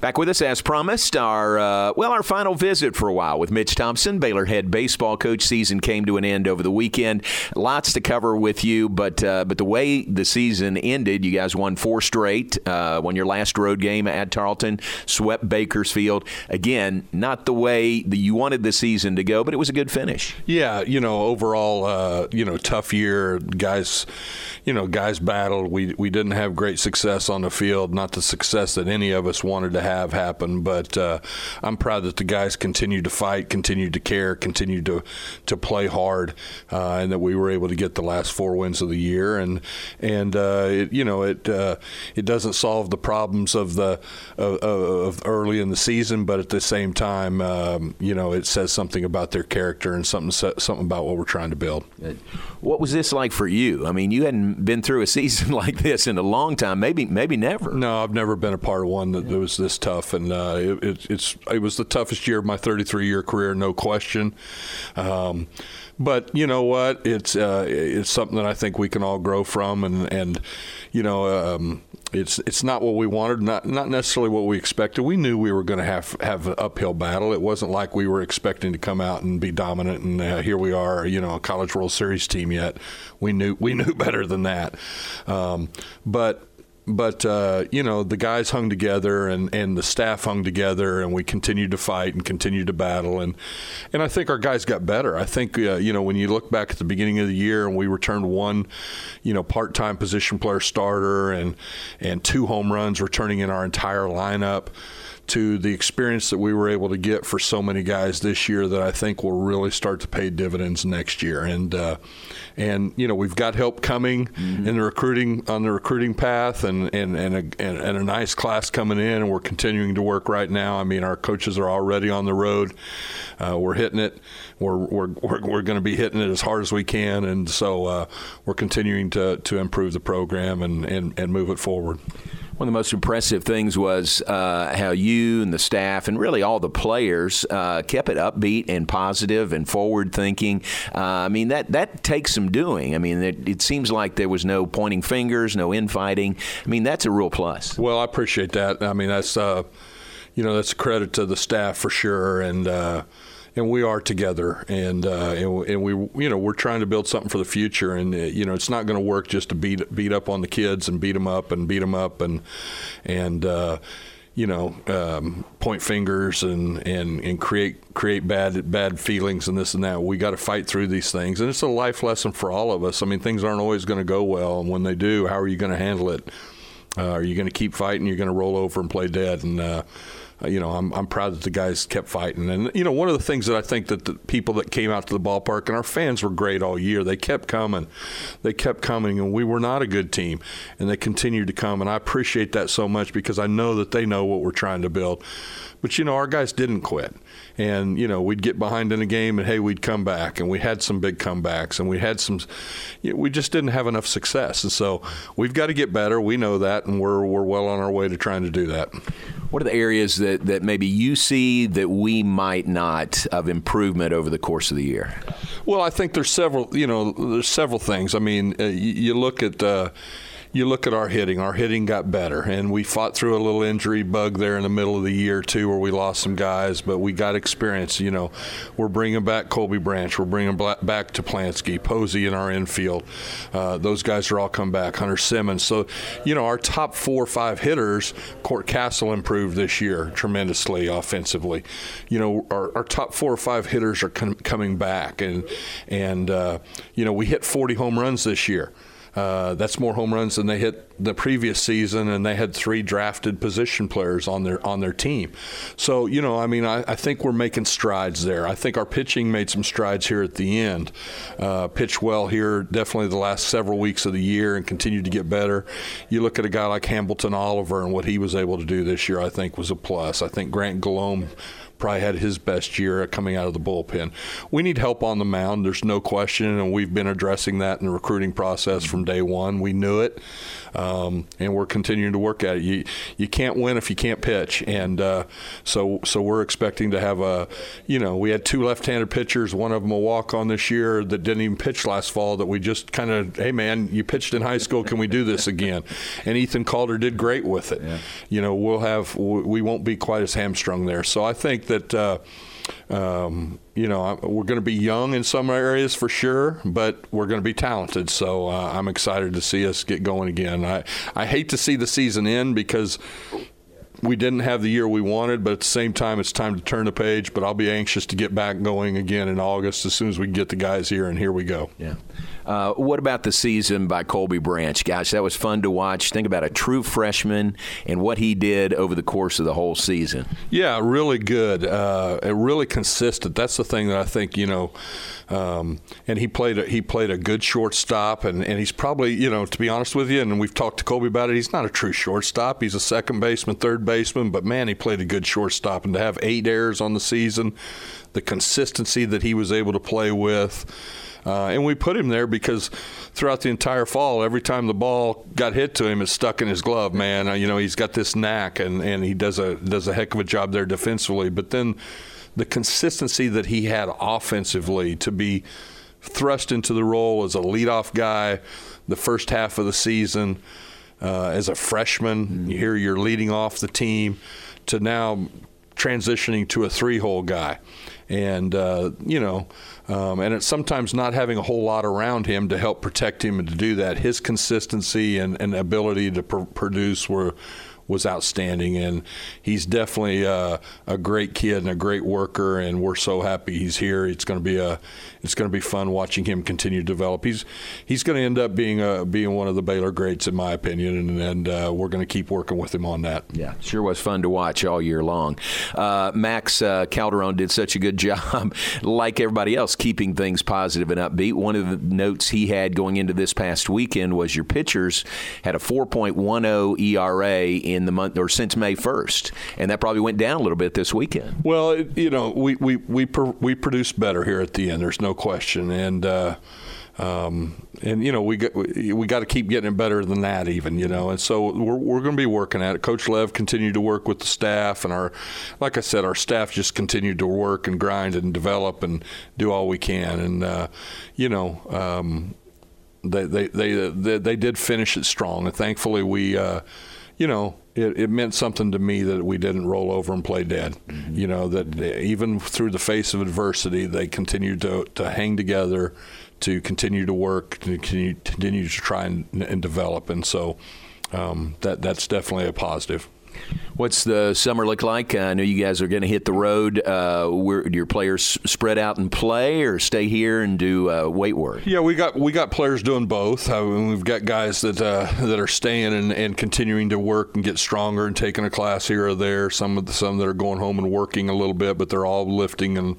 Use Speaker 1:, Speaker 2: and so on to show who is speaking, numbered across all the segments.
Speaker 1: Back with us as promised, our uh, well, our final visit for a while with Mitch Thompson. Baylor head baseball coach season came to an end over the weekend. Lots to cover with you, but uh, but the way the season ended, you guys won four straight. Uh, won your last road game at Tarleton, swept Bakersfield. Again, not the way that you wanted the season to go, but it was a good finish.
Speaker 2: Yeah, you know, overall, uh, you know, tough year. Guys, you know, guys battled. We we didn't have great success on the field, not the success that any of us wanted to have happen. But uh, I'm proud that the guys continued to fight, continued to care, continued to to play hard, uh, and that we were able to get the last four wins of the year. And and uh, it, you know it uh, it doesn't solve the problems of the of, of, early in the season, but at the same time, um, you know, it says something about their character and something something about what we're trying to build.
Speaker 1: What was this like for you? I mean, you hadn't been through a season like this in a long time, maybe maybe never.
Speaker 2: No, I've never been a part of one that was this tough, and uh, it, it, it's it was the toughest year of my 33 year career, no question. Um, but you know what? It's uh, it's something that I think we can all grow from, and and you know. Um, it's it's not what we wanted, not not necessarily what we expected. We knew we were going to have have an uphill battle. It wasn't like we were expecting to come out and be dominant, and uh, here we are, you know, a College World Series team. Yet we knew we knew better than that. Um, but but uh, you know the guys hung together and, and the staff hung together and we continued to fight and continued to battle and and I think our guys got better. I think uh, you know when you look back at the beginning of the year and we returned one you know part-time position player starter and and two home runs returning in our entire lineup to the experience that we were able to get for so many guys this year that I think will really start to pay dividends next year. And uh, and you know we've got help coming mm-hmm. in the recruiting on the recruiting path, and and and a, and a nice class coming in, and we're continuing to work right now. I mean, our coaches are already on the road. Uh, we're hitting it. We're we're we're, we're going to be hitting it as hard as we can, and so uh, we're continuing to to improve the program and and, and move it forward.
Speaker 1: One of the most impressive things was uh, how you and the staff and really all the players uh, kept it upbeat and positive and forward thinking. Uh, I mean, that, that takes some doing. I mean, it, it, seems like there was no pointing fingers, no infighting. I mean, that's a real plus.
Speaker 2: Well, I appreciate that. I mean, that's, uh, you know, that's a credit to the staff for sure. And, uh, and we are together, and uh, and, and, we you know we're trying to build something for the future, and uh, you know it's not going to work just to beat beat up on the kids and beat them up and beat them up and and. Uh, you know, um, point fingers and, and, and create create bad bad feelings and this and that. We got to fight through these things, and it's a life lesson for all of us. I mean, things aren't always going to go well, and when they do, how are you going to handle it? Uh, are you going to keep fighting? You're going to roll over and play dead, and uh, uh, you know, I'm, I'm proud that the guys kept fighting. And, you know, one of the things that I think that the people that came out to the ballpark and our fans were great all year, they kept coming. They kept coming, and we were not a good team. And they continued to come. And I appreciate that so much because I know that they know what we're trying to build. But, you know, our guys didn't quit and you know we'd get behind in a game and hey we'd come back and we had some big comebacks and we had some you know, we just didn't have enough success and so we've got to get better we know that and we're we're well on our way to trying to do that
Speaker 1: what are the areas that, that maybe you see that we might not of improvement over the course of the year?
Speaker 2: Well, I think there's several. You know, there's several things. I mean, uh, you, you, look at. Uh, you look at our hitting. Our hitting got better, and we fought through a little injury bug there in the middle of the year too, where we lost some guys, but we got experience. You know, we're bringing back Colby Branch, we're bringing back Teplansky, Posey in our infield. Uh, those guys are all come back. Hunter Simmons. So, you know, our top four or five hitters, Court Castle improved this year tremendously offensively. You know, our, our top four or five hitters are com- coming back, and and uh, you know we hit 40 home runs this year. Uh, that's more home runs than they hit the previous season, and they had three drafted position players on their on their team. So you know, I mean, I, I think we're making strides there. I think our pitching made some strides here at the end. Uh, pitched well here, definitely the last several weeks of the year, and continued to get better. You look at a guy like Hambleton Oliver and what he was able to do this year. I think was a plus. I think Grant Golomb probably had his best year coming out of the bullpen. We need help on the mound. There's no question, and we've been addressing that in the recruiting process from day one. We knew it, um, and we're continuing to work at it. You you can't win if you can't pitch, and uh, so so we're expecting to have a, you know, we had two left-handed pitchers. One of them a walk-on this year that didn't even pitch last fall. That we just kind of, hey man, you pitched in high school. Can we do this again? And Ethan Calder did great with it. Yeah. You know, we'll have we won't be quite as hamstrung there. So I think that. Uh, um, you know, we're going to be young in some areas for sure, but we're going to be talented. So uh, I'm excited to see us get going again. I, I hate to see the season end because we didn't have the year we wanted, but at the same time, it's time to turn the page. But I'll be anxious to get back going again in August as soon as we get the guys here, and here we go.
Speaker 1: Yeah. Uh, what about the season by Colby Branch? Gosh, that was fun to watch. Think about a true freshman and what he did over the course of the whole season.
Speaker 2: Yeah, really good. Uh, really consistent. That's the thing that I think, you know, um, and he played a, he played a good shortstop, and, and he's probably, you know, to be honest with you, and we've talked to Colby about it, he's not a true shortstop. He's a second baseman, third baseman, but man, he played a good shortstop. And to have eight errors on the season, the consistency that he was able to play with, uh, and we put him there because throughout the entire fall, every time the ball got hit to him, it stuck in his glove. Man, uh, you know he's got this knack, and, and he does a does a heck of a job there defensively. But then the consistency that he had offensively to be thrust into the role as a leadoff guy the first half of the season uh, as a freshman. Mm-hmm. Here you're leading off the team to now transitioning to a three hole guy. And, uh, you know, um, and it's sometimes not having a whole lot around him to help protect him and to do that. His consistency and, and ability to pr- produce were was outstanding, and he's definitely uh, a great kid and a great worker. And we're so happy he's here. It's going to be a it's going to be fun watching him continue to develop. He's he's going to end up being a, being one of the Baylor greats in my opinion, and, and uh, we're going to keep working with him on that.
Speaker 1: Yeah, sure was fun to watch all year long. Uh, Max uh, Calderon did such a good job, like everybody else, keeping things positive and upbeat. One of the notes he had going into this past weekend was your pitchers had a 4.10 ERA in the month or since May 1st, and that probably went down a little bit this weekend.
Speaker 2: Well, you know, we we we, we produce better here at the end. There's no question, and. Uh, um, and you know we got we, we got to keep getting better than that even you know and so we're, we're going to be working at it coach lev continued to work with the staff and our like i said our staff just continued to work and grind and develop and do all we can and uh, you know um, they, they, they they they did finish it strong and thankfully we uh, you know, it, it, meant something to me that we didn't roll over and play dead. Mm-hmm. You know, that even through the face of adversity, they continued to, to hang together, to continue to work, to continue, continue to try and, and develop. And so um, that that's definitely a positive.
Speaker 1: What's the summer look like? I know you guys are going to hit the road. Uh, where do your players spread out and play, or stay here and do uh, weight work?
Speaker 2: Yeah, we got we got players doing both. I mean, we've got guys that uh, that are staying and, and continuing to work and get stronger and taking a class here or there. Some of the, some that are going home and working a little bit, but they're all lifting and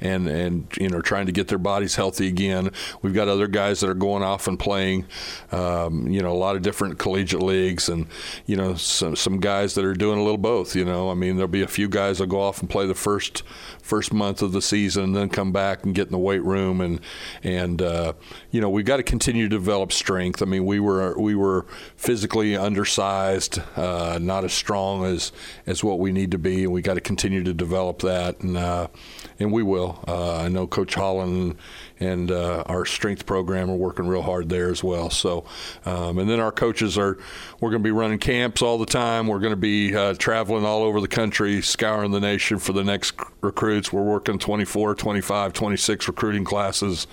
Speaker 2: and and you know trying to get their bodies healthy again. We've got other guys that are going off and playing. Um, you know, a lot of different collegiate leagues, and you know some some guys that are doing a little both. You know, I mean, there'll be a few guys that go off and play the first first month of the season, and then come back and get in the weight room, and and uh, you know, we've got to continue to develop strength. I mean, we were we were physically undersized, uh, not as strong as as what we need to be, and we got to continue to develop that, and uh, and we will. Uh, I know Coach Holland and uh, our strength program are working real hard there as well. So, um, and then our coaches are, we're going to be running camps all the time. We're going to be uh, traveling all over the country, scouring the nation for the next recruits. We're working 24, 25, 26 recruiting classes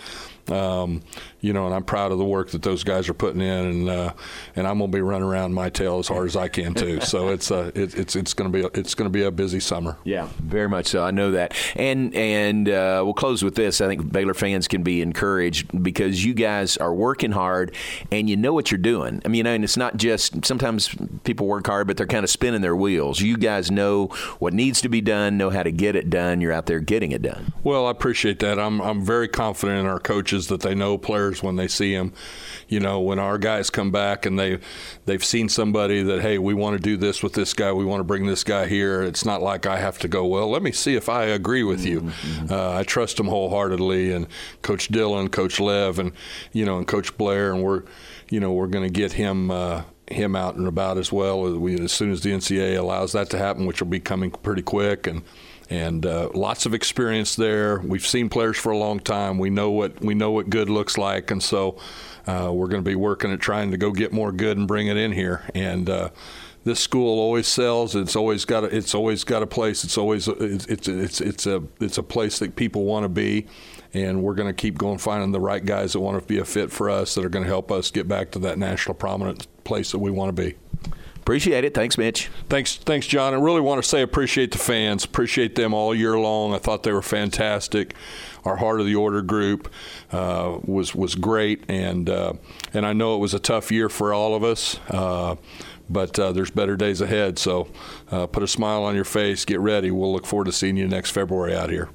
Speaker 2: um, you know, and I'm proud of the work that those guys are putting in, and uh, and I'm gonna be running around my tail as hard as I can too. so it's uh, it, it's it's gonna be a, it's gonna be a busy summer.
Speaker 1: Yeah, very much so. I know that, and and uh, we'll close with this. I think Baylor fans can be encouraged because you guys are working hard, and you know what you're doing. I mean, you know, and it's not just sometimes people work hard, but they're kind of spinning their wheels. You guys know what needs to be done, know how to get it done. You're out there getting it done.
Speaker 2: Well, I appreciate that. I'm I'm very confident in our coaches that they know players players when they see him. You know, when our guys come back and they they've seen somebody that hey, we want to do this with this guy, we want to bring this guy here. It's not like I have to go. Well, let me see if I agree with you. Mm-hmm. Uh, I trust them wholeheartedly, and Coach Dillon, Coach Lev, and you know, and Coach Blair, and we're you know we're going to get him. Uh, him out and about as well. We, as soon as the NCAA allows that to happen, which will be coming pretty quick, and and uh, lots of experience there. We've seen players for a long time. We know what we know what good looks like, and so uh, we're going to be working at trying to go get more good and bring it in here. And uh, this school always sells. It's always got a, it's always got a place. It's always it's it's it's, it's a it's a place that people want to be. And we're going to keep going, finding the right guys that want to be a fit for us, that are going to help us get back to that national prominent place that we want to be.
Speaker 1: Appreciate it. Thanks, Mitch.
Speaker 2: Thanks, thanks, John. I really want to say appreciate the fans. Appreciate them all year long. I thought they were fantastic. Our Heart of the Order group uh, was was great, and uh, and I know it was a tough year for all of us. Uh, but uh, there's better days ahead. So uh, put a smile on your face. Get ready. We'll look forward to seeing you next February out here.